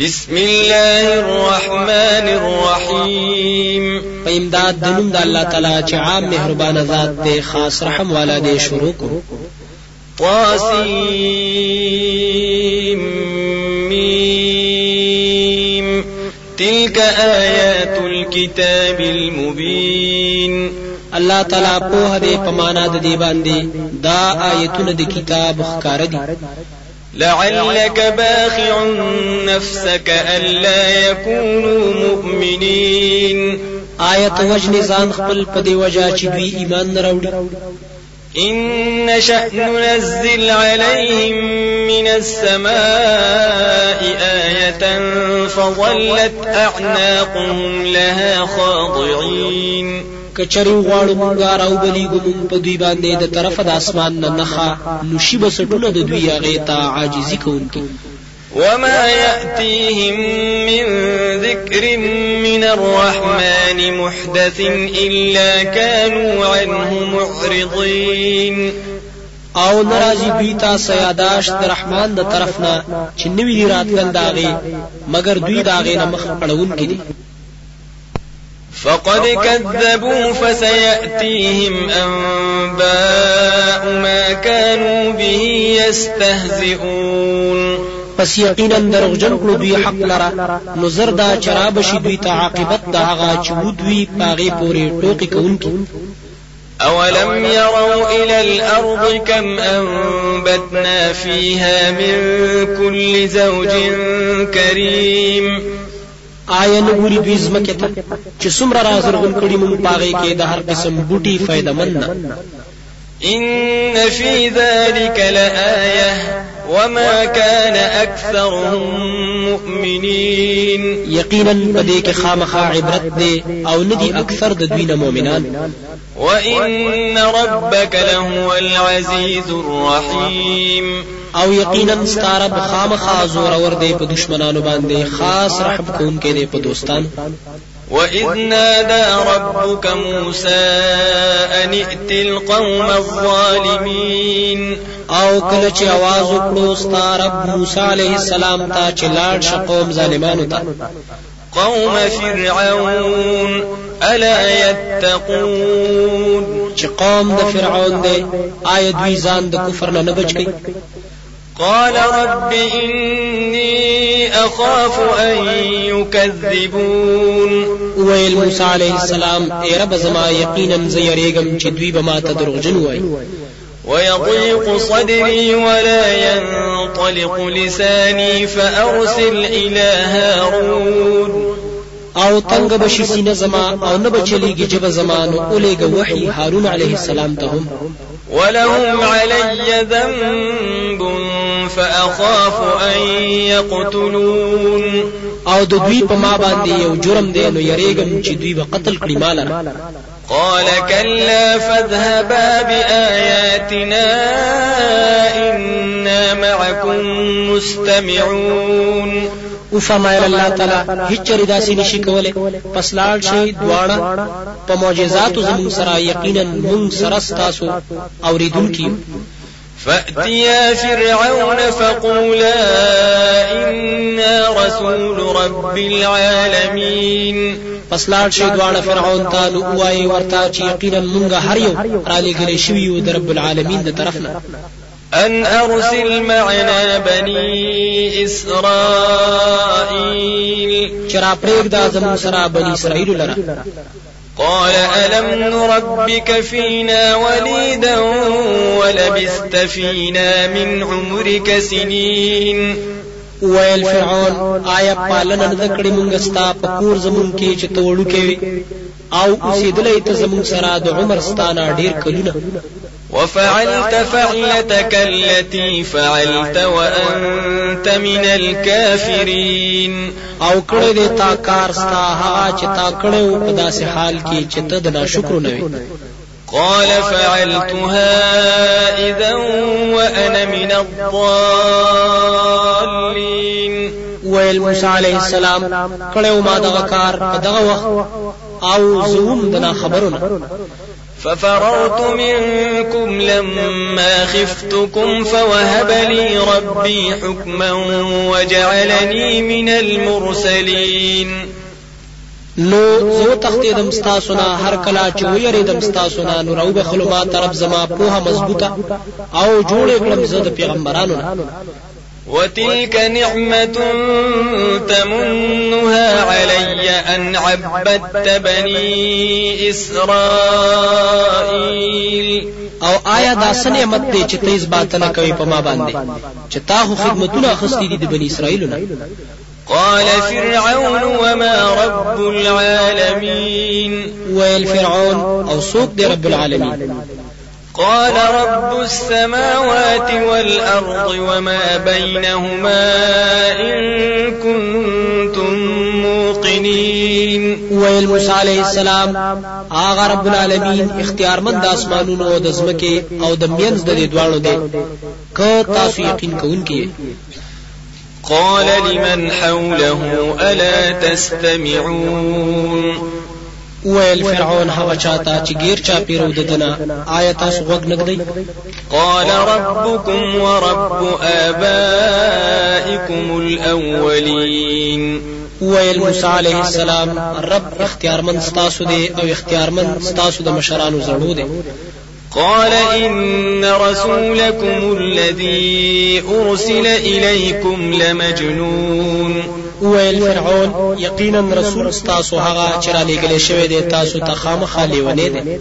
بسم الله الرحمن الرحيم په امداد د نوم د الله تعالی چې عام مهربان ذات دی خاص رحم والا دی شروع کو. طاسيم ميم تلك آيات الكتاب المبين الله تعالی په دې په معنا د دې باندې دا آیتونه د کتاب ښکار دي لعلك باخع نفسك ألا يكونوا مؤمنين. آیت وجن ځان خپل په دی وجا چې دوی ایمان نه راوړي. إن نشأ ننزل عليهم من السماء آية فظلت أعناقهم لها خاضعين. کچری غواړو مونږه راو بلیګو مونږ په دوی باندې د طرف د اسمان نه نخا نشي بسټونه د دوی هغه ته عاجزي کوونکی وما يأتيهم من ذكر من الرحمن محدث إلا كانوا عنه معرضين. او ناراضي دوی ته سیاداش د رحمان د طرف نه چې نوی راتل داغي مگر دوی داغي نه مخ پړون کړي فقد كذبوا فسيأتيهم أنباء ما كانوا به يستهزئون. پس یقینا دروغجن کړو دوی حق لره نو زر دا چراب شي دوی ته عاقبت دا هغه چې ودوی پاغه پوري ټوکی کوونکی أولم يروا إلى الأرض كم أنبتنا فيها من كل زوج كريم. آیا نه ګوري دوی زمکه ته؟ چې څومره رازرغون کړي مونږ پاغه کې د هر قسم بوټي فائدہ مند إن في ذلك لآية وما كان أكثرهم مؤمنين. یقینا پدې کې خامخا عبرت دی او ندي اکثر د دوی نه مؤمنان. وإن ربك لهو العزيز الرحيم او یقینا ستاره بخامخا زور ور دی په دشمنانو باندې خاص رحم کوونکې دی په دوستانو وإذ نادى ربك موسى أن ائت القوم الظالمين او کله چې आवाज وکړو ستا رب موسی عليه السلام ته چې لاړ شقوم ظالمانو ته قوم فرعون ألا يتقون چې قوم د فرعون دی آیا دوی ځان د کفر نه نه بچ کی قال رب إني أخاف أن يكذبون. ویل موسی علیه السلام ای رب زما یقینا زیریګم چې دوی به ما ته دروغجن وای ويضيق صدري ولا ينطلق لساني فأرسل إلى هارون. أو تنگ بشي سینه زما أو نه بچلېږي جب زمان اولېګه وحي هارون عليه السلام ته هم ولهم علي ذنب فأخاف أن يقتلون. او د دوی په ما باندې یو جرم دی نو یریګم چې دوی به قتل کړي مال قال كلا فاذهبا بآياتنا إنا معكم مستمعون. او فرمایل الله تعالی هیڅ چری داسې نشي کوله پس لاړ شي دواړه. په معجزات زمون سره یقینا مون سره تاسو اوریدونکي فأتيا فرعون فقولا إنا رسول رب العالمين. پس لاړ شي دواړه فرعون ته نو وایي ورته چې یقینا مونږ هر یو را لګلې شوی یو رب العالمین د طرفنا أن أرسل معنا بني إسرائيل. چرا پرېږ دا زمون سره بني اسرائیل لره. قال ألم نربك فينا وليدا ولبست فينا من عمرك سنين؟ ویل فرعون آیا پالنه نه کړې مونږ ستا په کور زمون کې چې توړو کې أو اوسېدلې ته زمون سره د عمر ستانه ډیر کلونه. وفعلت فعلتك التي فعلت وأنت من الكافرين. أو کړه دې تا کار ستا هغه چې تا کړو په داسې حال کې چې ته د ناشکر نه وي قال فعلتها إذا وأنا من الضالين. ویل موسی علیه السلام کړه ما دغه کار په دغه وخت. أو زوم دنا خبرونه ففررت منكم لما خفتكم فوهب لي ربي حكما وجعلني من المرسلين. نو زه تختیدم ستاسو نه هر کله چې ویریدم ستاسو نه نو راو بخلو ما طرف زما پوها مضبوطه او جوړ کړم زه د پیغمبرانو وتلك نعمة تمنها علي أن عبدت بني إسرائيل. او آیا دا سن نعمت دی چې تیز باطنه کوي په ما باندې؟ چې تا خو خدمتونه اخستې دي د بنی اسرائیل نه. قال فرعون وما رب العالمين ويل فرعون او سوق دي رب العالمين قال رب السماوات والأرض وما بينهما إن كنتم موقنين. ويل موسى عليه السلام آغا رب العالمين اختیار مند آسمانونو أو د أو د مینز د دې دواړو دی که تاسو یقین قال لمن حوله ألا تستمعون؟ ویل فرعون هغه چاته چې غیر چا پیرو ددنه آیا تاسو غوږ قال ربكم ورب آبائكم الأولين. ویل موسی علیه السلام رب اختیارمن ستاسو دی أو اختیارمن ستاسو د مشرانو زړو دی. قال إن رسولكم الذي أرسل إليكم لمجنون. ویل فرعون یقینا رسول استاسو هغه چې را لېږلی شوی دی تاسو ته خامخا لیونی دی.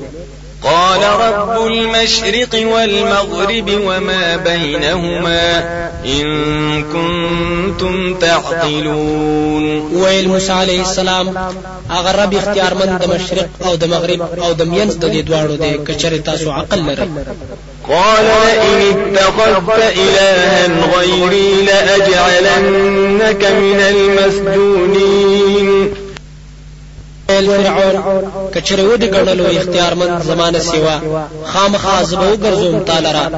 قال رب المشرق والمغرب وما بينهما إن كنتم تعقلون. ویل موسی علیه السلام هغه رب اختیارمند د مشرق او د مغرب او د مینځ د دې دواړو دی کچره تاسو عقل لرئ قال لئن اتخذت إلها غيري لأجعلنك من المسجونين. فرعون کچره ودی ګڼلو اختیارمند زمانه سیوا. خامخا زبو ګرځوم تعالی را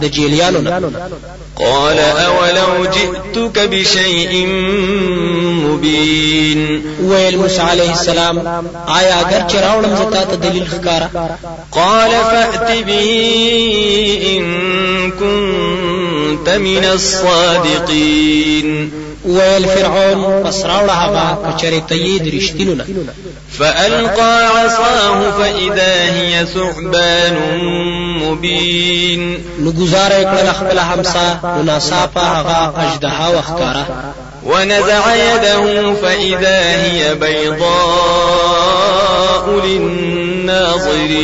د جیلیانو نه. قال أولو جئتك بشيء مبين. ويل موسى عليه السلام آیا اگر چې راوړم زتا ته دلیل ښکارا قال فأت به إن كنت من الصادقين ویل فرعون پس راوړه هغه کچره رښتینو نه فألقى عصاه فإذا هي ثعبان مبين. نو گزار کړل خپل همسا نو ناصافه هغه اژدها وخکارا ونزع يده فإذا هي بيضاء للناظرين.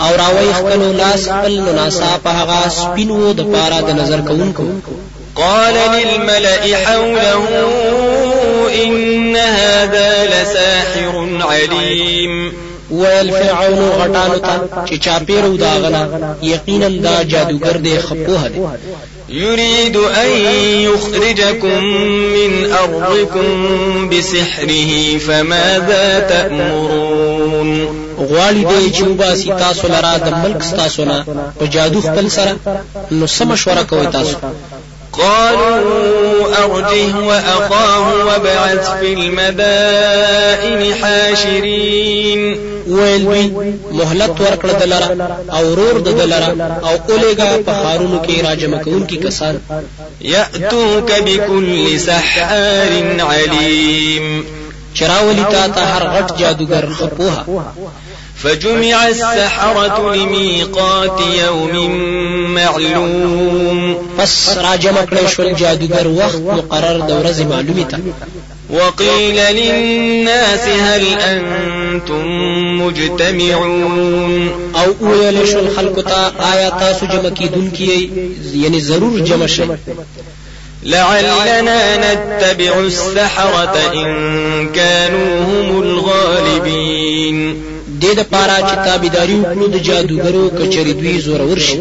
او راوي خپل لاس خپل نو ناصافه هغه سپینو د نظر کوونکو قال للملأ حوله إن هذا لساحر عليم. ویل فرعون غټانو ته چې چاپیرو داغنا یقینا دا جادوګر دی خپوه دی يريد أن يخرجكم من أرضكم بسحره فماذا تأمرون؟ غواړي دی چې وباسي تاسو لرا د ملک تاسو نه په جادو خپل سره نو سم مشوره کوي تاسو. قالوا أرجه وأخاه وابعث في المدائن حاشرين. ویل دوی مهلت ورکړه دلره أو رور د أو اولېګا په خارونو کې راجم کون کی کسان. يأتوك بكل سحار عليم. چراولی تا ته هر غټ جادوګر خپوها فجمع السحرة لميقات يوم معلوم. پس راجم کړی شول جادوګر وخت مقرر د ورځې معلومه وقيل للناس هل أنتم مجتمعون؟ أو ویل شول خلکو ته آیا تاسو جمع کیدون کی یعنی ضرور جمع شئ لعلنا نتبع السحرة إن كانوا هم الغالبين. دې د پاره چې تابعداري وکړو د جادوګرو کچری دوی زور ورشي.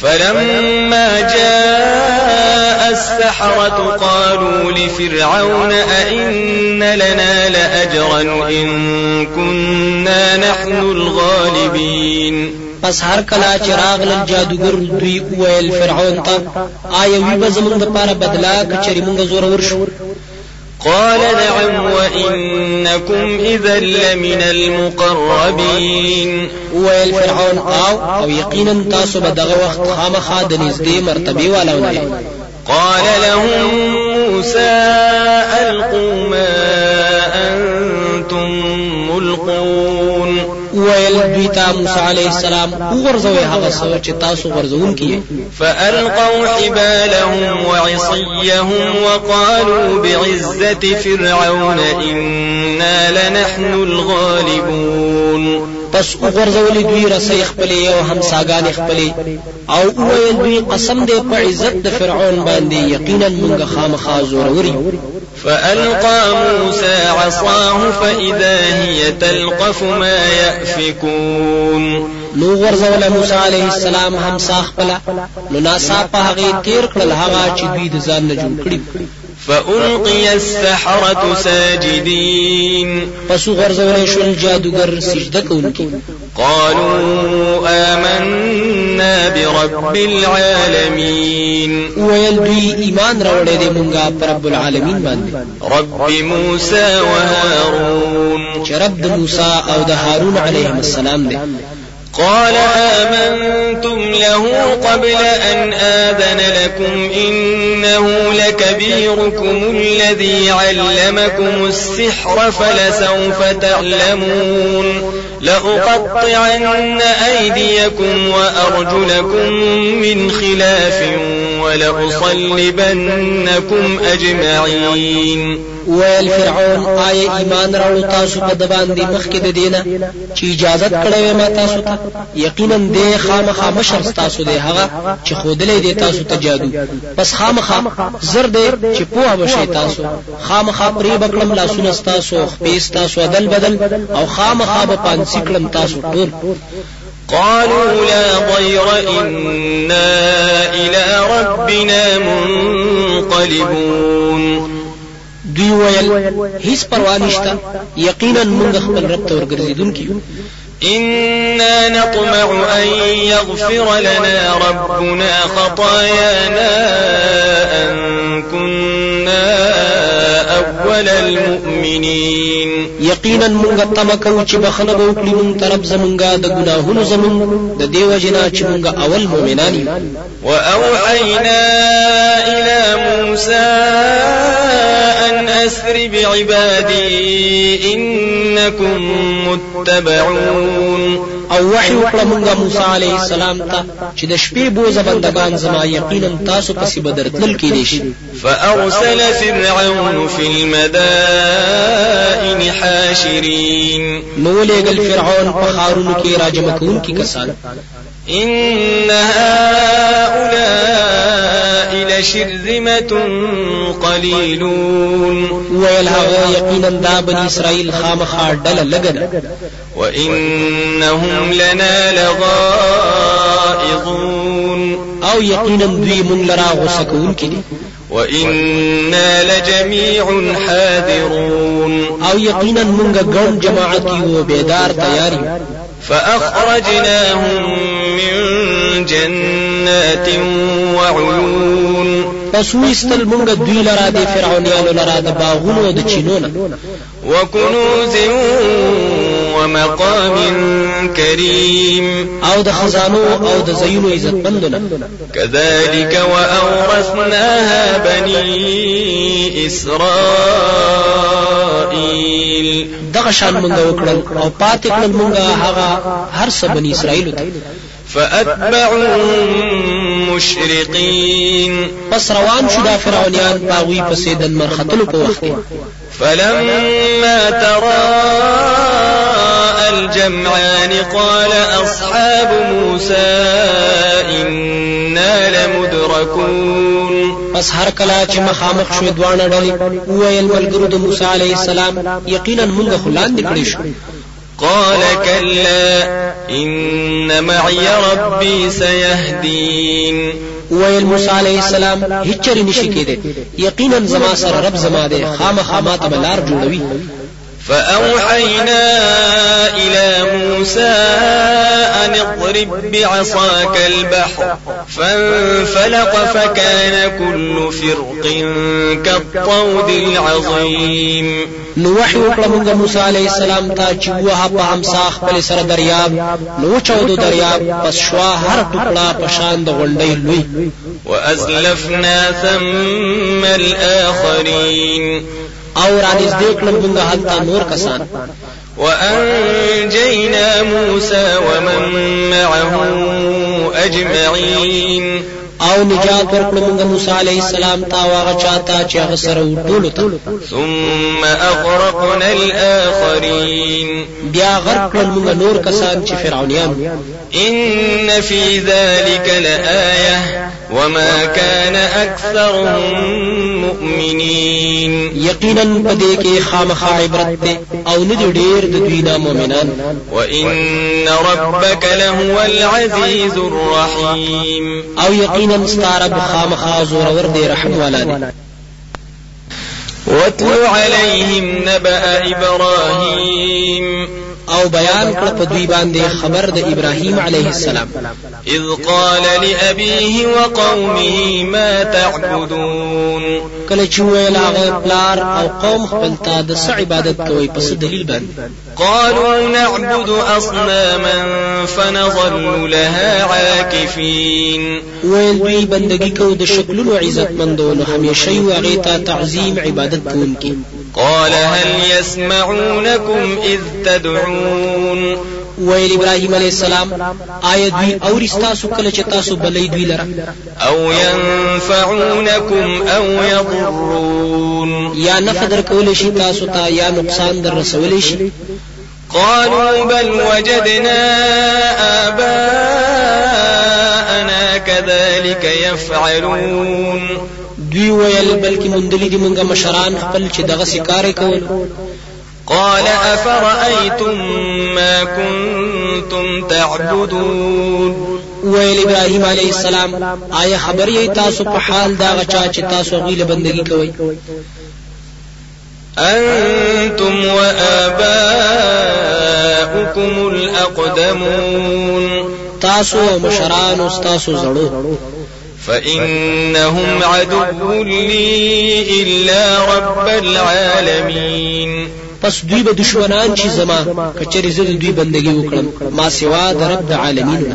فلما جاء السحرة قالوا لفرعون أئن لنا لأجرا إن كنا نحن الغالبين. پس هر کله چې راغلل جادوګر دوی ویل فرعون ته آیا وی به زمونږ د پاره بدلا کچری مونږ زور ورشو قال نعم وإنكم إذا لمن المقربين. ویل فرعون أو أو یقینا تاسو به دغه وخت خامخا د نږدې مرتبه قال لهم موسى ألقوا ما أنتم ملقون. ویل دوی ته موسی علیه السلام وګرځوي هغه څه چې تاسو ورزون کیه فألقوا حبالهم وعصيهم وقالوا بعزة فرعون إنا لنحن الغالبون. پس وګرځولې دوی رسۍ خپلې او همساګان خپلې. او وویل دوی قسم دې په عزت د فرعون باندې یقینا موږ خامخا زوروري فألقى موسى عصاه فإذا هي تلقف ما يأفكون. نو ورزول موسی علیه السلام همسا خپله نو ناسا په هغه تیر کړل هغه چې دوی د ځان نه جوړ کړی فألقي السحرة ساجدين. پس غرزول شول جادوگر سجده کوونکی قالوا آمنا برب العالمين. دوی ایمان راوړی دی مونږه پر رب العالمین باندې رب موسى وهارون چې رب د موسی أو د هارون علیهم السلام دی قال آمنتم له قبل أن آذن لكم إنه لكبيركم الذي علمكم السحر فلسوف تعلمون لأقطعن أيديكم وأرجلكم من خلاف ولأصلبنكم أجمعين. ویل فرعون آیا ایمان راوړو تاسو په د باندې مخکې د دینه؟ چې اجازه کړې ما تاسو ته؟ یقینا دې خامخا مشر تاسو دې هغه چې خودلې دې تاسو ته جادو. پس خامخا زر دې چې پوها بشي تاسو. خامخا پرې بکړم لاسونه تاسو خپېس تاسو عدل بدل او خامخا به کړم تاسو ټول قالوا لا ضير إنا إلى ربنا منقلبون. دوی ویل هیڅ پروا نشته یقینا موږ خپل رب ته ورګرځیدونکي إنا نطمع أن يغفر لنا ربنا خطايانا أن كنا أول المؤمنين. یقینا مونږ تم کو چې بخنه به وکړي مونږ ترب زمونږه د ګناهونو زمون د دیو جنا چې مونږ اول مؤمنانی واوحینا الی موسی ان اسر بعبادی انکم متبعون. او وحی وکړه مونږه موسی علیه السلام ته چې د شپې بوزه بندگان زما یقینا تاسو پسې بدرتل کې دي شي. فأرسل فرعون في المدائن حاشرين. نو لېګل فرعون په خارونو کې راجم کون کې کسان إن هؤلاء لشرذمة قليلون. هغه یقینا دا بنی اسرائیل خامخا ډله لګنه وإنهم لنا لغائظون. أو یقینا دوی مونږ لرا غوسه کوونکي دي وإنا لجميع حاذرون. أو یقینا مونږ ګڼ جماعت یو بیدار فأخرجناهم من جنات وعيون. پس وستل مونږ دوی لرا د فرعونانو لرا د باغونو د چینونه وكنوز ومقام كريم. أو د خزانو أو د زینو عزت مندونه. كذلك وأورثناها بني إسرائيل. دغه شان مونږ وکړل أو پاتې کړل مونږ هغه هر څه بنی اسرائیل ته. فأتبعوهم مشرقين. پس روان شو دا فرعونیان باغوی پسې د مرختلو په وخت کې. فلما الجمعان قال أصحاب موسى إنا لمدركون. پس هر کله چې مخامخ شو دوانه ډلې وویل ملګرو د موسی علیه السلام یقینا مونږ خلان نکړې شو. قال كلا إن معي ربي سيهدين. ویل موسی علیه السلام هیڅ نشي کېده یقینا زما سره رب زما ده خامخا ما ته بلار جوړوي. فأوحينا إلى موسى أن اضرب بعصاك البحر فانفلق فكان كل فرق كالطود العظيم. نو وحی وکړه موږ موسی علیه السلام ته چې وه په همسا خپل سره دریاب نو چودو دریاب پس شوا هر ټوکړه په شان د غونډۍ لوی. وأزلفنا ثم الآخرين. أو را نږدې کړل موږ هلته نور کسان وأنجينا موسى ومن معه أجمعين. أو نجات ورکړو موږ موسی عليه السلام تا واغه چاته چې هغه سره ثم أغرقنا الآخرين. بیا غرق کړل موږ نور کسان چې فرعونیان. إن في ذلك لآية. وما كان أكثرهم مؤمنين. یقینا پدې کې خامخا عبرت ده أو نه ډېر د دوی نه مؤمنان. وإن ربك لهو العزيز الرحيم. أو یقینا ستاره خامخا زور ور دي رحم والا دي واتل عليهم نبأ إبراهيم. أو بیان کړ په دوی باندې خبر د ابراهیم علیه السلام. إذ قال لأبيه وقومه ما تعبدون؟ کله چې ویل هغه پلار أو قوم خپل ته د څه عبادت کوي څه دلیل باندې. قالوا نعبد أصناما فنظل لها عاكفين. ویل دوی بندگی کو د شکلونو عزت مندونو همیشه یو هغه ته تعظیم عبادت کوونکی قال هل يسمعونكم إذ تدعون؟ ویل إبراهيم عليه السلام آیا دوی اور تاسو کله چې تاسو بلې دوی لره أو ينفعونكم أو يضرون. یا نفع در کول شي تاسو ته یا نقصان در رسول شي. قالوا بل وجدنا آباءنا كذلك يفعلون. دوی ویل بلکې مندلې دي مونږه مشران خپل چې دغه سکارې کول. قال أفرأيتم ما كنتم تعبدون؟ ویل ابراهيم عليه السلام آیا خبر یې تاسو په حال دا غچا چې تاسو غیله بندگی کوي أنتم وآباؤكم الأقدمون تاسو مشران او تاسو زړو فإنهم عدو لي إلا رب العالمين. پس دوی به دشمنان چې زما؟ کچری زه دوی بندگی وکړم. ما سوا د رب د عالمین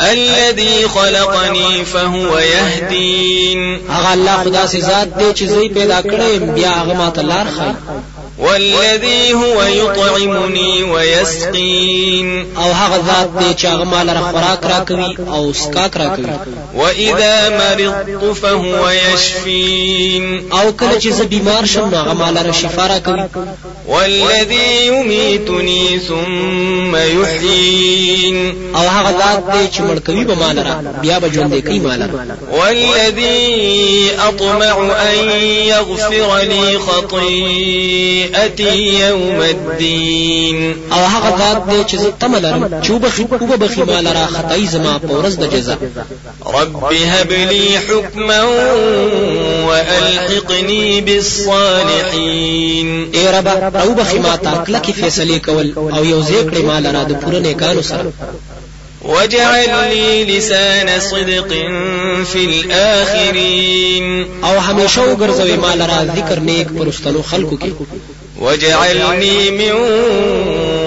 الذي خلقني فهو يهدين. هغه الله خدا سي ذات دی چې زه یې پیدا کړم بیا هغه ماته لار ښایي والذي هو يطعمني ويسقين. او هغه ذات دی چې هغه ما لره خوراک را کوي او څکاک را کوي واذا مرضت فهو يشفين. او کله چې زه بیمار شم نو هغه ما لره شفا را کوي والذي يميتني ثم يحيين. او هغه ذات دی چې مړ کوي به ما لره بیا به ژوند کوي ما لره والذي اطمع ان يغفر لي خطيئتي يوم الدين. او هغه ذات دی چې زه تمه لرم چې وبخي وبخي مال را خدای زما په ورځ د جزا. رب هب لي حكما والحقني بالصالحين. اے رب او بخي ما تا کلکی فیصله کول او یو ذکر مال را د پوره نیکانو سره. واجعل لي لسان صدق في الآخرين. او همیشه وګرځوي مال را ذکر نیک پرستلو خلکو کې. واجعلني من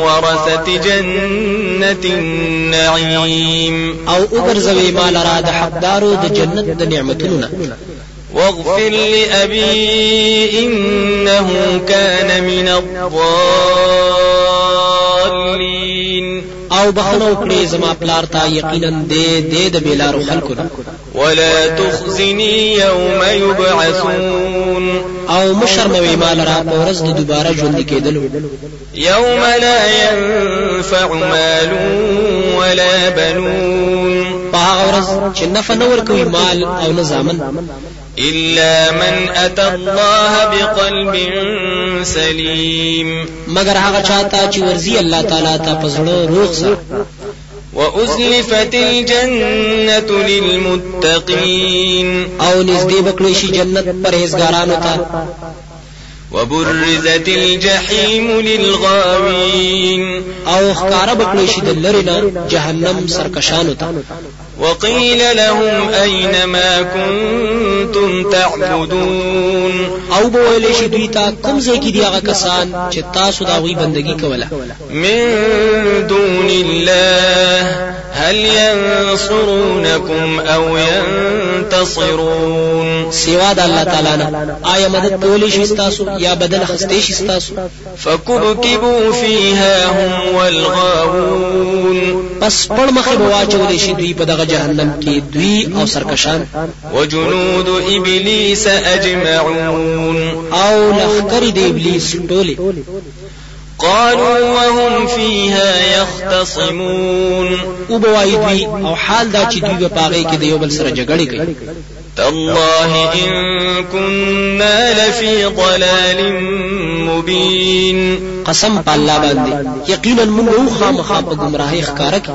ورثة جنة النعيم. او وګرځوي مال را د حقدارو د جنت د نعمتونو واغفر لأبي إنه كان من الضالين. أو بخنه وکړي زما پلار ته یقینا دې دې د بیلارو خلکو ولا تخزني يوم يبعثون. أو مشرموي مال را په ورځ د دوباره ژوند کېدلو. يوم لا ينفع مال ولا بنون. په هغه ورځ چې نفع نه ورکوي مال او نه زامن. إلا من أتى الله بقلب سليم. مگر هغه چاته چې ورزي الله تعالی ته پزړو روغ سره وأزلفت الجنة للمتقين. او نږدې بکړې شي جنت پرهیزګارانو ته. وبرزت الجحيم للغاوين. او خکار بکړی شي د لرینا جهنم سرکشانو ته وقيل لهم أين ما كنتم تعبدون؟ أو به ویل شي دوی ته کوم ځای کې دی هغه کسان چې تاسو دا وی بندگی کوله؟ من دون الله هل ينصرونكم أو ينتصرون؟ سوا د الله تعالی نه. آیا مدد کولی شي تاسو یا بدل خسته شي تاسو فكبكبوا فيها هم والغاوون. پس پړ مخه بواچول شي دوی په دغه جهنم کې دوی او سرکشان. وجنود ابلیس اجمعون او لښکر د ابلیس ټوله قالوا وهم فيها يختصمون. وبه وایي دوی او حال دا چې دوی په هغه کې د یو بل سره جګړه کوي تالله إن كنا لفي ضلال مبين. قسم په الله باندې یقینا موږ خو خامخا په گمراهی ښکاره کې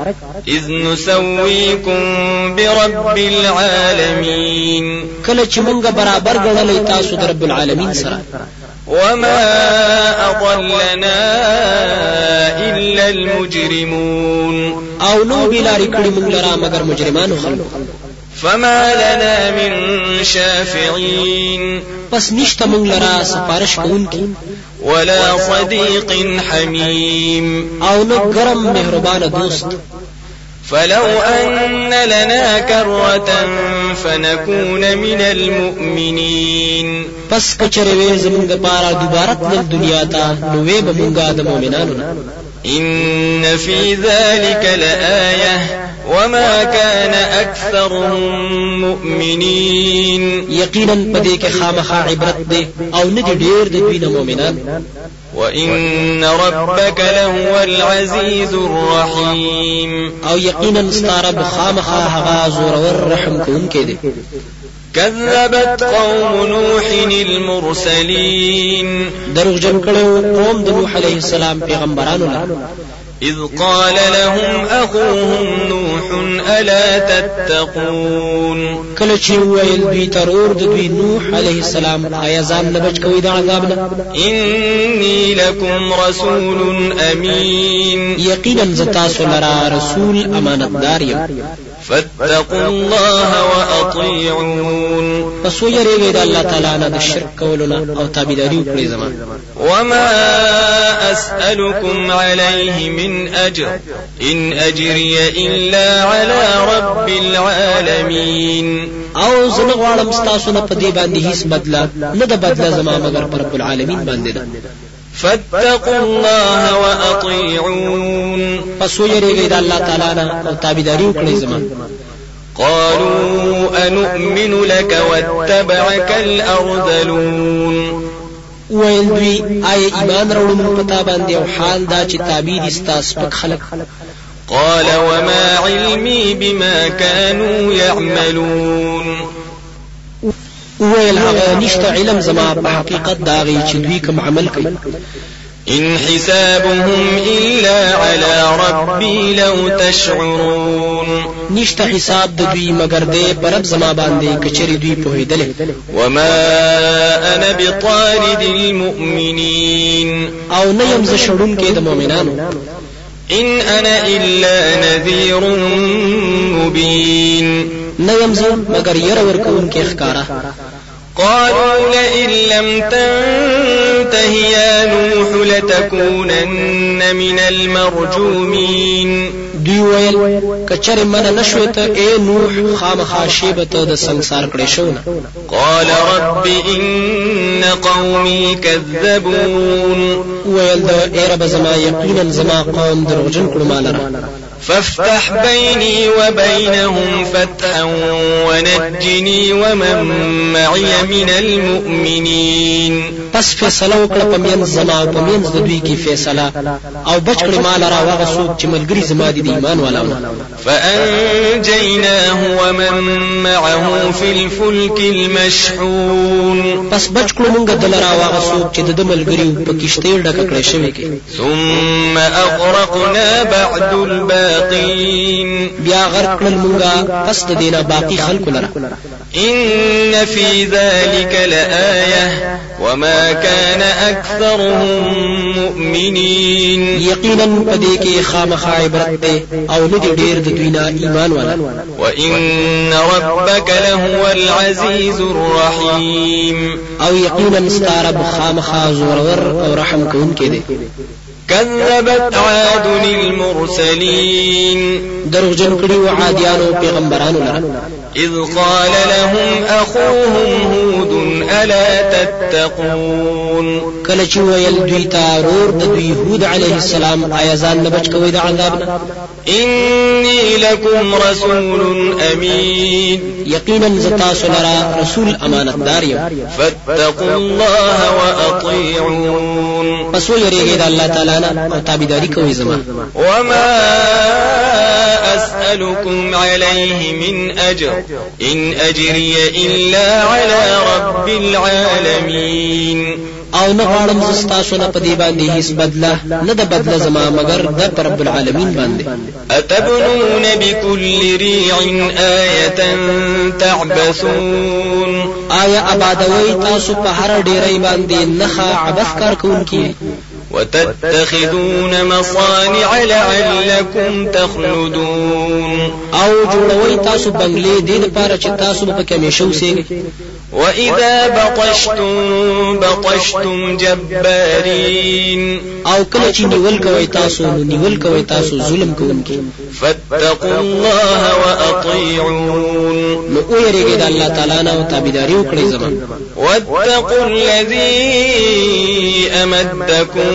إذ نسويكم برب العالمين. کله چې موږ برابر ګڼلې تاسو د رب العالمین سره. وما أضلنا إلا المجرمون. او نو بې لارې کړي موږ لره مگر مجرمانو خلکو. فما لنا من شافعين. پس نشته موږ لره سفارش کوونکی ولا صديق حميم. او نو ګرم مهربان دوست. فلو أن لنا كرة فنكون من المؤمنين. پس کچره زمونږ د پاره دوباره تل دنیا ته نو وې به مونږه د مؤمنانو نه إن في ذلك لآية وما كان أكثرهم مؤمنين. پدې کې خامخا عبرت دي ډېر د دوی نه مؤمنان. وإن ربك لهو العزيز الرحيم. أو یقینا ستاره خامخا هغه زور ور رحم کوونکی دی كذبت قوم نوح المرسلين. دروغ جن کړو قوم د نوح عليه السلام پیغمبرانو له إذ قال لهم أخوهم نوح ألا تتقون؟ چې ویل دوی ترور دوی نوح عليه السلام آیا ځان نه بچ کوي عذاب إني لكم رسول أمين یقینا ز تاسو لرا رسول امانتدار یم. فاتقوا الله وأطيعون. پس ویریږئ د الله تعالی نه د شرک کولو نه أو تابعداري وکړئ زما وما أسألكم عليه من أجر إن أجري إلا على رب العالمين. او زه غواړم ستاسو نه په دې باندې هیڅ بدله نه د بدله زما مگر پر رب العالمین باندې ده فاتقوا الله وأطيعون. پس ویریږئ د الله تعالی نه او تابعداري وکړئ زما قالوا أنؤمن لك واتبعك الأرذلون. ویل دوی آیا ایمان راوړو موږ په تا باندې او حال دا چې تابع دي ستا سپک خلق؟ قال وما علمي بما كانوا يعملون. ویل هغه نشته علم زما په حقیقت داغي چې دوی کوم عمل کوي. إن حسابهم إلا على ربي لو تشعرون. نشته حساب دوی مگر دې پرب زما باندې کچري دوی پوهیدل وما أنا بطارد المؤمنين. أو نه يم ز شړون کې د مؤمنانو. إن أنا إلا نذير مبين. نه يم مگر ير ورکون کې ښکارا قالوا لئن لم تنته يا نوح لتكونن من المرجومين. دوی ویل کچره من نشوي ته اے نوح خامخا شیبت د ਸੰسار کړي شو نه قال رب إن قومي كذبون. ویل د اے رب زما یقینا زما قوم دروغجن کړو مالره. فافتح بيني وبينهم فتحا ونجني ومن معي من المؤمنين. پس فیصله وکړه په مین زما او په مین د دوی کې فیصله. او بچ کړي مال را واغ څوک چې ملګری زما دي د ایمان والاونه فأنجيناه ومن معه في الفلك المشحون. پس بچ کړو مونږ دل را واغ څوک چې د ملګری په کشته ډک کړي شوی کې. ثم أغرقنا بعد الباقين بیا غرق کړل مونږه پس د دینه باقی خلکو لره. إن في ذلك لآية وما كان أكثرهم مؤمنين. یقینا پدې کې خامخا عبرت ده أو نه دي ډېر د دوی نه ایمان والا. وإن ربك لهو العزيز الرحيم. او یقینا ستا رب خامخا زورور او رحم کوونکی دی. كذبت عاد المرسلين. دروغجن کړي و عادیانو پیغمبرانو لره إذ قال لهم أخوهم هود ألا تتقون؟ کله چې ویل دوی ته رور د دوی هود علیه السلام آیا ځان نه بچ کوي د عذاب إني لكم رسول أمين. یقینا زتا سره رسول امانتدار یم. فاتقوا الله وأطيعون. پس و یریږئ د الله تعالی نه أو تابعداري کوئ زما. وما أسألكم عليه من أجر. إن أجري إلا على رب العالمين او نه غواړم زستا سونه په دې باندې هیڅ بدله نه د بدله زما مگر د رب العالمین باندې. أتبنون بكل ريع آية تعبثون. آیا آبادوي تاسو په هر ډیرې باندې نخا عبث کار کوونکی وتتخذون مصانع لعلكم تخلدون. او جوړوي تاسو بنگلې دې لپاره چې تاسو په کې همیشه اوسئ وإذا بطشتم بطشتم جبارين أو کله چې نیول کوي تاسو نو نیول کوي تاسو ظلم کوونکی فاتقوا الله وأطيعون نو ویریږئ د الله تعالی نه او تابعداري وکړئ زما واتقوا الذي أمدكم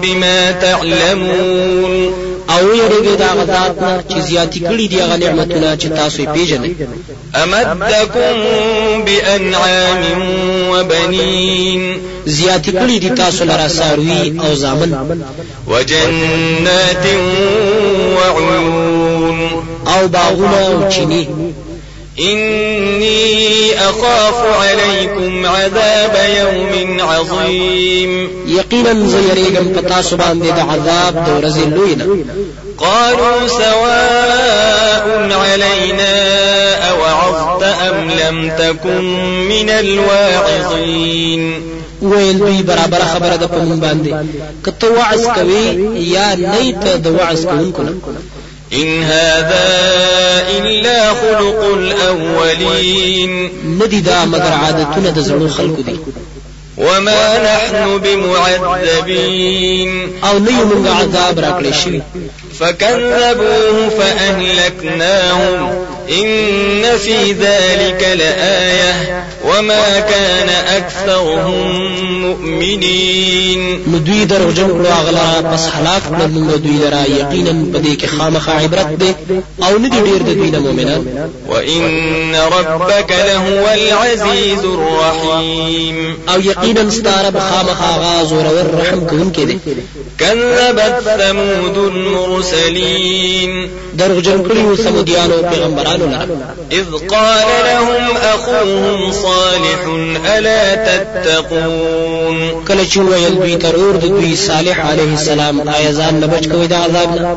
بما تعلمون او ویریږئ د هغه ذات نه چې زیاتی کړي دی هغه نعمتونه چې تاسو یې پیژنئ أمدكم بأنعام وبنين. زیاتی کړي دي تاسو لرا ساروي او زامن. وجنات وعيون. او باغونه او چینی إني أخاف عليكم عذاب يوم عظيم. یقینا زه یریږم په تاسو باندې د عذاب د ورځې لوی نه قالوا سواء علينا أوعظت أم لم تكن من الواعظين. ویل دوی برابر خبره ده په مونږ باندې کته وعظ کوي یا نه ته د وعظ کوونکو نه إن هذا إلا خلق الأولين. ندی دا مگر عادتونه د زړو خلکو دي وما نحن بمعذبين. أو نه عذاب راکړی شوی. فكذبوه فأهلكناهم. إن في ذلك لآية. وما كان أكثرهم مؤمنين. نو دوی دروغجن کړو هغه پس هلاک کړل دوی لرا یقینا کې خامخا عبرت ده أو نه دي ډیر د دوی نه مؤمنان وإن ربك لهو العزيز الرحيم. أو یقینا ستاره بخامخا غاز ور رحم کوونکې دي كذبت ثمود المرسلين. دروغجن کړیو سمودیانو پیغمبرانو لرا إذ قال لهم أخوهم صالح ألا تتقون. کله چې ویل دوی د دوی صالح علیه السلام آیا ځان نه بچ کوي د عذاب نه؟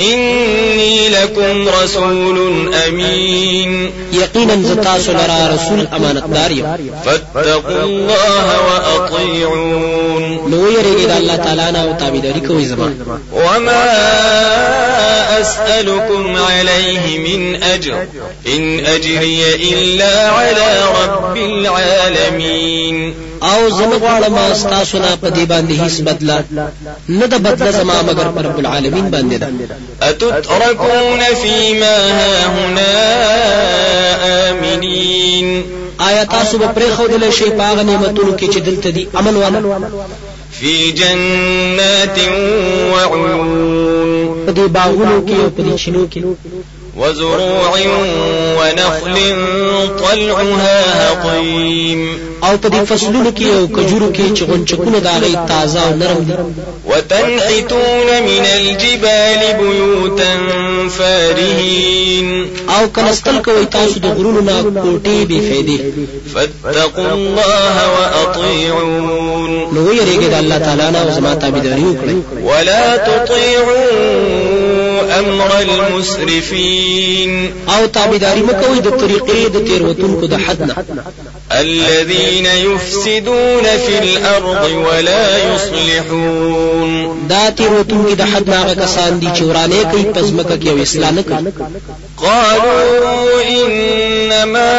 إني لكم رسول أمين. یقینا زه تاسو لره رسول امانتدار یم. فاتقوا الله وأطيعون. نو یریږئ د الله تعالی نه او تابعداري زما. وما أسألكم عليه من أجر. إن أجري إلا على رب العالمين او زه غواړم ستاسو نه په دې باندې هیڅ بدله نه د بدله زما مگر پر رب العالمین باندې ده أتتركون فيما هاهنا آمنين. آیا تاسو به پرې خودل شي پاغه نعمتونو کې چې دلته دي امن والا؟ في جنات وعيون. په دې باغونو کې او په دې چینو کې وزروع ونخل طلعها هضيم. او په دې فصلونو کې او کجورو کې چې غنچکونه دا غي تازه او نرم دي. وتنحتون من الجبال بيوتا فارهين. او کنستل کوي تاسو د غرونو نه کوټې بے فائدې فاتقوا الله وأطيعون. نو یریږي د الله تعالی نه او زما تابعداري وکړئ. ولا تطيعوا أمر المسرفين. او تابعداري مکوئ د طریقې د تیریدونکو د حد نه الذين يفسدون في الأرض ولا يصلحون. دا تیروتونکي د حد نه هغه کسان دي چې ورانه کوي پزمکه کې کوي قالوا إنما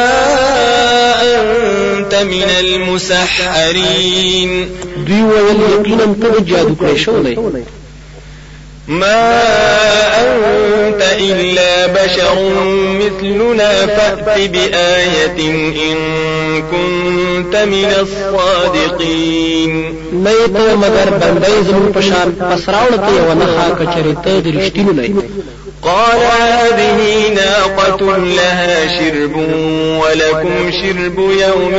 أنت من المسحرين. دوی ویل یقینا ته جادو کړی شو نه ما إلا بشر مثلنا فأت بآية إن كنت من الصادقين. نه ته مگر بنده یې زمونږ پشان پس راوړه ته یو نښه کچری ته د رښتینو نه قال هذه ناقة لها شرب ولكم شرب يوم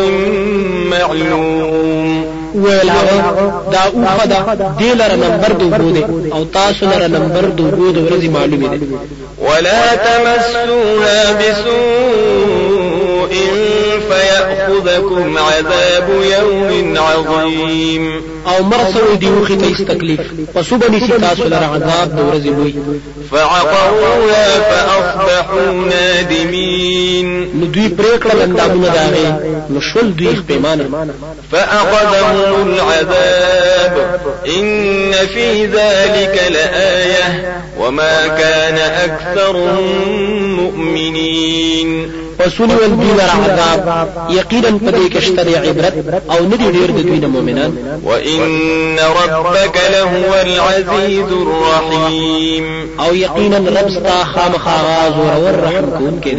معلوم. ویل هغه دا اوښه ده دې لره نمبر د اوبو دی او تاسو لره نمبر د اوبو د ورځې معلومې دي. ولا تمسوها بسوء فيأخذكم عذاب يوم عظيم. أو مرسل دی اوخه ته هیڅ تکلیف پسو بنی سي تاسو لره عذاب د ورځې لوی فعقروها فأصبحوا نادمين. نو دوی پریکړه اندامونه داغه نو شول دوی پیمانه فأخذهم العذاب. إن في ذلك لآية. وما كان أكثرهم مؤمنين. پسونی ول دوی لره عذاب. یقینا په دې کې شته عبرت أو ندی ډیر د دوی مؤمنان. وإن ربك لهو العزيز الرحيم. أو یقینا رب ستا خامخا غاز ور رحم کې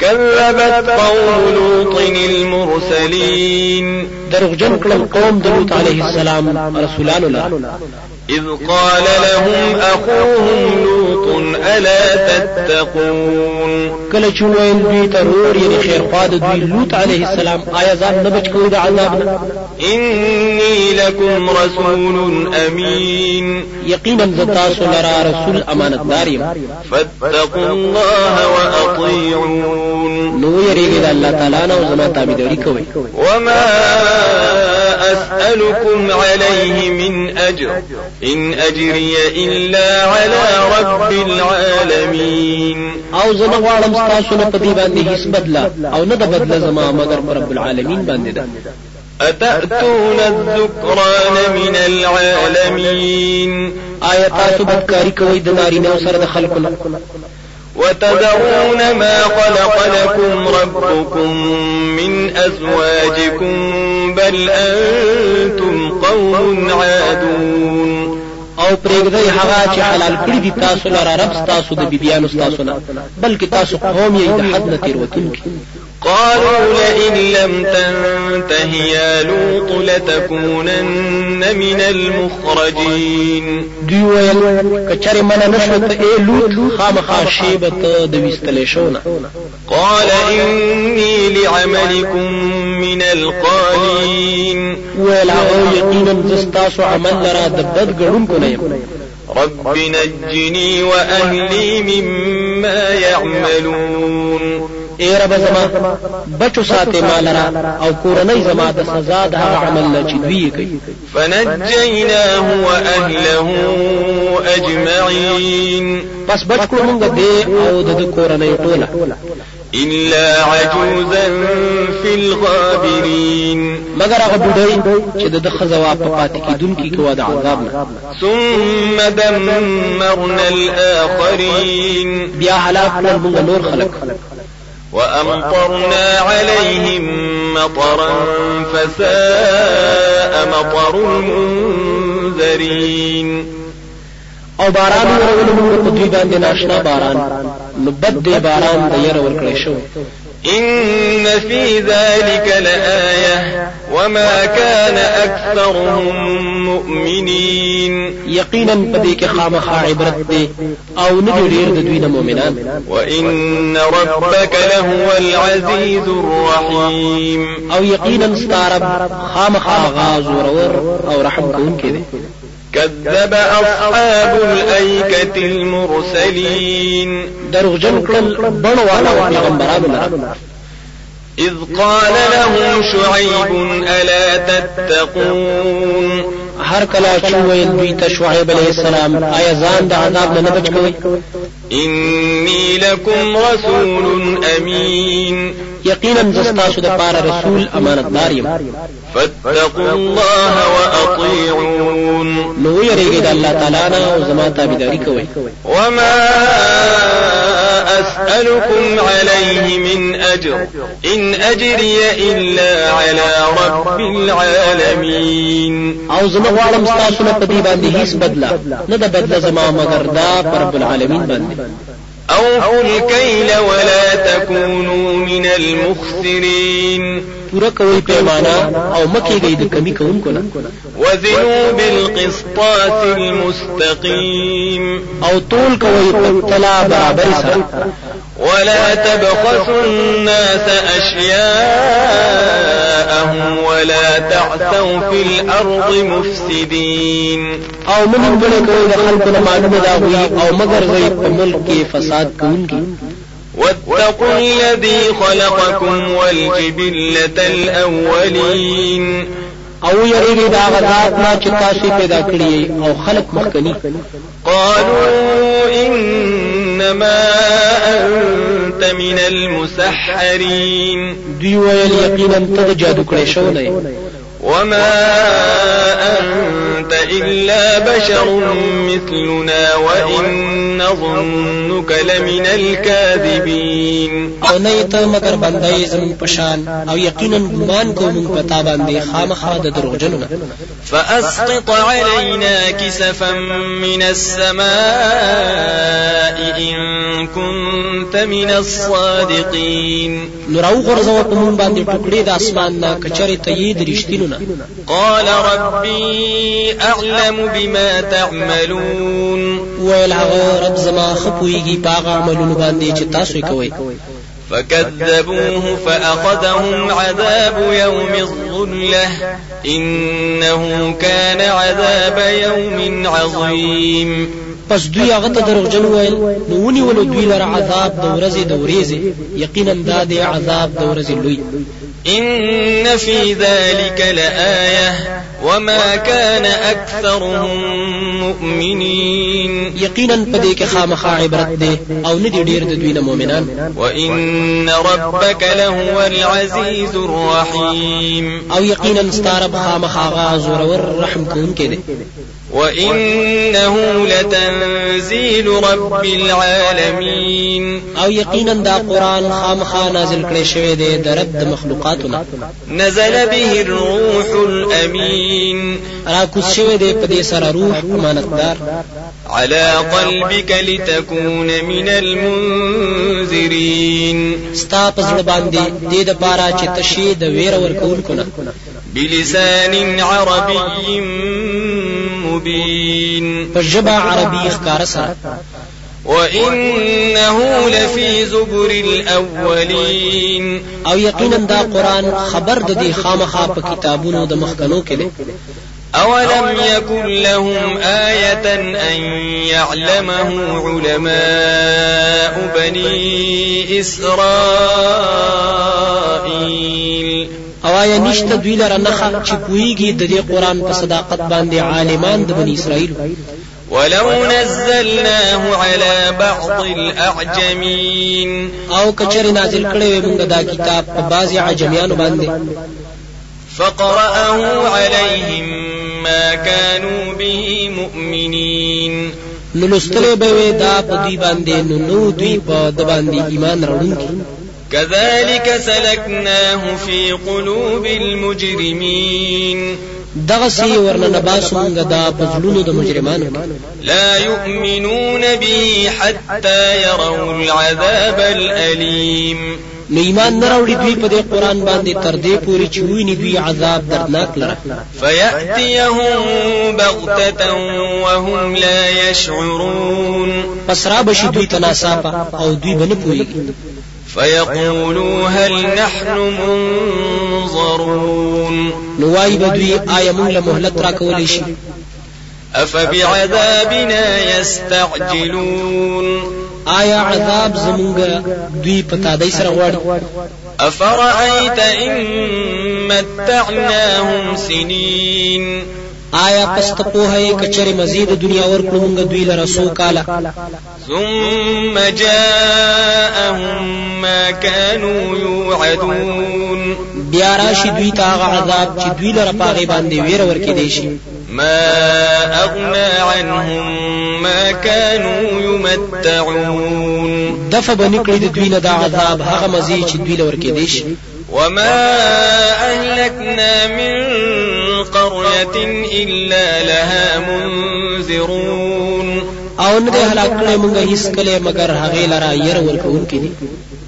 كذبت قوم لوط المرسلين. دروغجن کړل قوم د لوط علیه السلام رسولانو لره إذ قال لهم أخوهم لوط ألا تتقون؟ چې ویل دوی ته رور یې خیر خوا د دوی لوط علیه السلام آیا ځان نه بچ کوي د عذاب نه؟ إني لكم رسول أمين. یقینا ز تاسو لرا رسول امانتدار یم. فاتقوا الله وأطيعون. نو یریږي د الله تعالی نه أو زما تابعداري کوي وما أسألكم عليه من أجر. إن أجري إلا على رب العالمين. أو زه نه غواړم ستاسو نه باندې هیڅ بدله أو نه د بدله زما مگر پر رب العالمین باندې ده أتأتون الذكران من العالمين؟ آیا تاسو بدکاری کوئ د نارینه سره د وتذرون ما خلق لكم ربكم من أزواجكم بل أنتم قوم عادون. او پرېږدئ هغه چې حلال کړی دي تاسو لره رب تاسو د بیبيانو تاسو نه. بلکې تاسو قوم یې د حد نه تیروتونکي قالوا لئن لم تنته يا لوط لتكونن من المخرجين. دوی ویل کچره منه نشو ته ای لوط خامخا شیبه ته د وستلې شو نه. قال إني لعملكم من القالين. ویل هغه یقینا زستاسو عمل لرا د بد ګړونکو نه یم رب نجني وأهلي مما يعملون. اے رب زما بچو ساته مالرا أو کورنۍ زما د سزا د عمل چې دوی کوي فنجيناه وأهله أجمعين. پس بچ کړو موږ دې أو د کورنۍ ټوله إلا عجوزا في الغابرين. مگر هغه بډای چې د خزوا په پاتې کیدونکو کې د عذاب نه. ثم دمرنا الآخرين. بیا هلاک کړل موږ نور خلق وأمطرنا عليهم مطرا فساء مطر المنذرين. او باران ورول موږ په دوی باندې ناشنا باران. نو بد دی باران د شو إن في ذلك لآية وما كان أكثرهم مؤمنين. یقینا په دې کې خامخا عبرت دی أو نه دی ډیر د دوی نه مؤمنان. وإن ربك لهو العزيز الرحيم. أو یقینا ستارب خامخا غاز ورور أو رحم دی كذب أصحاب الأيكة المرسلين. لره إذ قال لهم شعيب ألا تتقون؟ هر کله چې ویل دوی ته شعیب علیه السلام آیا ځان د عذاب نه بچ کوي إني لكم رسول أمين یقینا زستاسو د پاره رسول امانتدار یم. فاتقوا الله وأطيعون نو یریږئ د الله تعالی نه او زما تابعداري کوئ. وما أسألكم عليه من أجر. إن أجري إلا على رب العالمين. او زما غواړم ستاسو نه په دې باندې هیڅ بدله نه د بدله زما مگر دا رب العالمین باندې أوفوا الكيل ولا تكونوا من المخسرين. پورا کوي پیمانه أو مکه گئی د کمی کوونکو نه وزنوا بالقسطاس المستقيم. أو طول کوي تلا برابر سره ولا تبخسوا الناس أشياءهم ولا تعثوا في الأرض مفسدين. أو من بڑے کوي نه معلومة دا وي أو مگر زي په ملک کې فساد کوونکی واتقوا الذي خلقكم والجبلة الأولين. او یریږي دا غذات ما چې تاسو پیدا کړی او خلق مخکنی قالوا إنما أنت من المسحرين دوی ویل یقینا ته جادو کړی شو نه وما أنت إلا بشر مثلنا وإن نظنك لمن الكاذبين. أو نه ته مگر بندای زمون پشان او یقینا ګمان کوم په تا باندې خامخا د دروغجنو نه فأسقط علينا كسفا من السماء إن كنت من الصادقين. نو راو غرزو په مونږ باندې ټوکړې د آسمان نه کچره ته یې نه قال ربي أعلم بما تعملون. ویل هغه رب زما خپويږي پاغه باندې چې تاسو کوئ. فكذبوه فأخذهم عذاب يوم الظلة. إنه كان عذاب يوم عظيم. پس دوی هغه ته دروغجن وویل نو ونیولو دوی لره عذاب د ورځې د ورېځې. یقینا دا د عذاب د ورځې لوی. إن في ذلك لآية وما كان أكثرهم مؤمنين. يقينا بديك خامخ عبرت دي أو ندي دير دوين مؤمنان. وإن ربك لهو العزيز الرحيم. أو يقينا استارب خامخ غازور والرحم كون كده ده وإنه لتنزيل رب العالمين او یقینا دا قران خامخا نازل کړي شوی دی د رب د مخلوقاتو نزل به الروح الأمين را کوز شوی دی په دې سره روح امانتدار. على قلبك لتكون من المنذرين. ستا په زړه باندې دې د پاره چې تشي د ویر ورکوونکو نه. بلسان عربي مبين. ژبه عربي وإنه لفي زبر الأولين. أو یقینا دا قرآن خبر د دې خامخا په کتابونو د مخکنو کې دی أولم يكن لهم آية أن يعلمه علماء بني إسرائيل؟ او آیا نشته دوی لره نخه چې پویږي د دې قران په صداقت باندې عالمان د بنی اسرائیل. ولو نزلناه على بعض الأعجمين. او کچرې نازل کړي موږ دا کتاب په بعضی عجمیانو باندې. فقرأه عليهم ما كانوا به مؤمنين. نو لستلې به دا په دوی باندې نو نو دوی په د باندې ایمان راوړونکي كذلك سلكناه في قلوب المجرمين. دغه سی ورننه باسو مونږ دا په زړونو د مجرمانو. لا يؤمنون به حتى يروا العذاب الأليم. نو ایمان نه راوړي دوی په دې قرآن باندې تر دې پوري چې ویني دوی عذاب دردناک لره. فيأتيهم بغتة وهم لا يشعرون. پس را بشي دوی تناصافه أو دوی بنه پويږي فيقولوا هل نحن منظرون. نو وای به دوی آیا موږ له مهلت را کولې شي. أفبعذابنا يستعجلون. آیا عذاب زمونږ دوی په تادای سره غواړي أفرأيت إن متعناهم سنين. آیا پس ته پوهه کچره مزید دنیا ورکړو موږ دوی لره سو کاله؟ ثم جاءهم ما كانوا يوعدون. بیا راشي دوی ته هغه عذاب چې دوی لره پاغي باندې ویر ورکې دی شي. ما أغنى عنهم ما كانوا يمتعون. دفع بنکړي د دوی نه دا عذاب هغه مزي چې دوی لور کې دی شي. وما أهلكنا من قرية إلا لها منذرون. أو نه هلاک کړي مونږ هیڅ کله مگر هغه لرا ير ورکون کې دي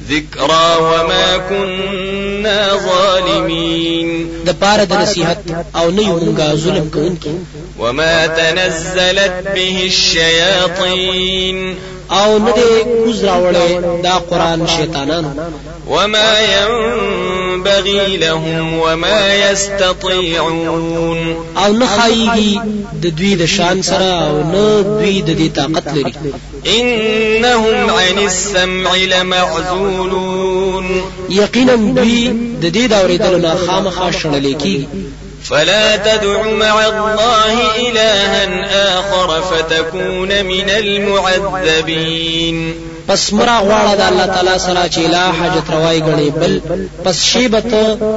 ذكرى وما كنا ظالمين. د پاره د نصيحت أو نه یو ظلم کوونکي وما تنزلت به الشياطين. او نه دې کوز راوړې دا قران شیطانانو. وما ينبغي لهم وما يستطيعون او نه خایيږي د دوی د شان سره او نه دوی د دې طاقت لري. انهم عن السمع لمعزولون یقینا دوی د دې دا اورېدل نه خامخا شړل کیږي فلا تدع مع الله إلها آخر فتكون من المعذبين. پس مرا غواړه د الله تعالی سره چې لا حاجت روای غړي بل پس شیبت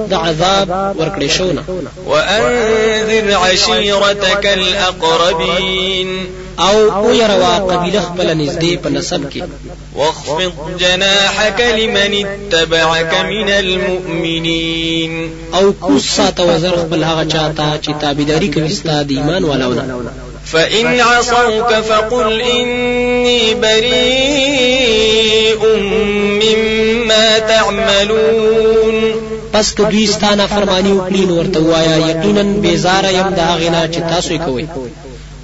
د عذاب ورکړې شو نه. وأنذر عشيرتك الأقربين. او او يروا قبيله خپل نږدې په نسب کې. واخفض جناحك لمن اتبعك من المؤمنين. او کوس ساته وزر خپل هغه چاته چې تابعداري کوي ستاسو د ایمان والاونه. فإن عصوك فقل إني بريء مما تعملون. پس که دوی ستانه فرمانی وکړي نو ورته وایا یقینا بیزار يم د هغه نه چې تاسو کوي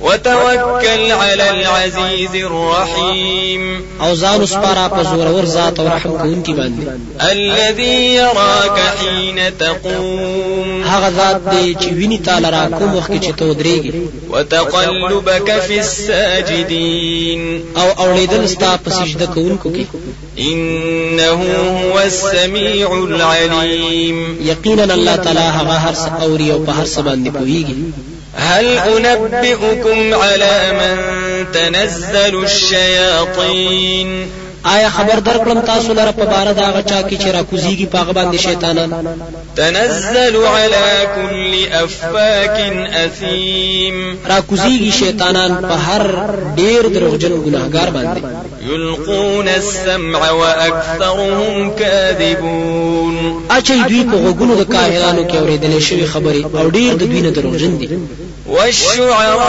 وتوكل على العزيز الرحيم او ځان سپارا په زورور ذات او رحم کوونکی باندې. الذي يراك حين تقوم. هغه ذات دی چې ویني تعالی را کوم وخت چې ته ودرېږي وتقلبك في الساجدين او اولیدل ستا په سجده کوونکو کې. انه هو السميع العليم یقینا الله تعالی هغه هر څه اوري او په هر څه باندې پوهیږي هل أنبئكم على من تنزل الشياطين؟ آیا خبر درکړم تاسو لره په بار دا غچا کې چې را کوزيږي په باندې شیطانان؟ تنزل على كل افاك اثيم را کوزيږي شیطانان په هر ډیر دروغجن ګناهګار باندې. يلقون السمع واكثرهم كاذبون اچي دوی په غوګونو د کاهنانو کې اورېدلې شوی خبرې او ډیر د دوی نه دروغجن دي. والشعراء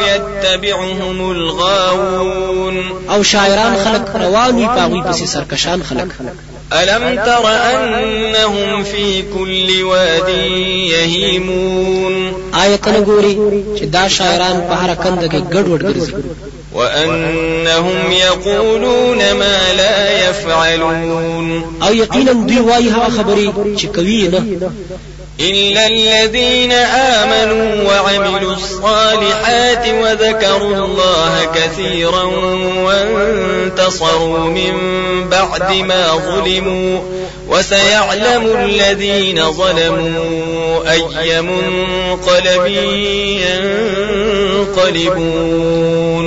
يتبعهم الغاوون. او شاعران خلق روان وي پاغوي پسې سرکشان خلق. ألم تر أنهم في كل واد يهيمون؟ آیت نګوري چې دا شاعران په هر کند کې ګډوډ ګرځي. وأنهم يقولون ما لا يفعلون. دوی هغه خبرې چې کوي نه. إلا الذين آمنوا وعملوا الصالحات وذكروا الله كثيرا وانتصروا من بعد ما ظلموا وسيعلم الذين ظلموا أي منقلب ينقلبون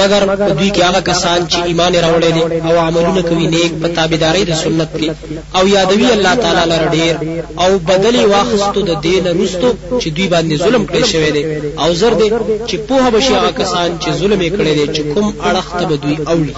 مگر دوی کې هغه کسان چې ایمان راوړل دي او عملونه کوي نیک په تابعداري د سنت کې. او یادوي الله تعالی لره ډیر او بدلی واخستو د دین رستو چې دوی باندې ظلم کړی شوی دی. او زر دی چې په هغه بشي هغه کسان چې ظلم یې کړی دی چې کوم اړخ ته دوی اوړي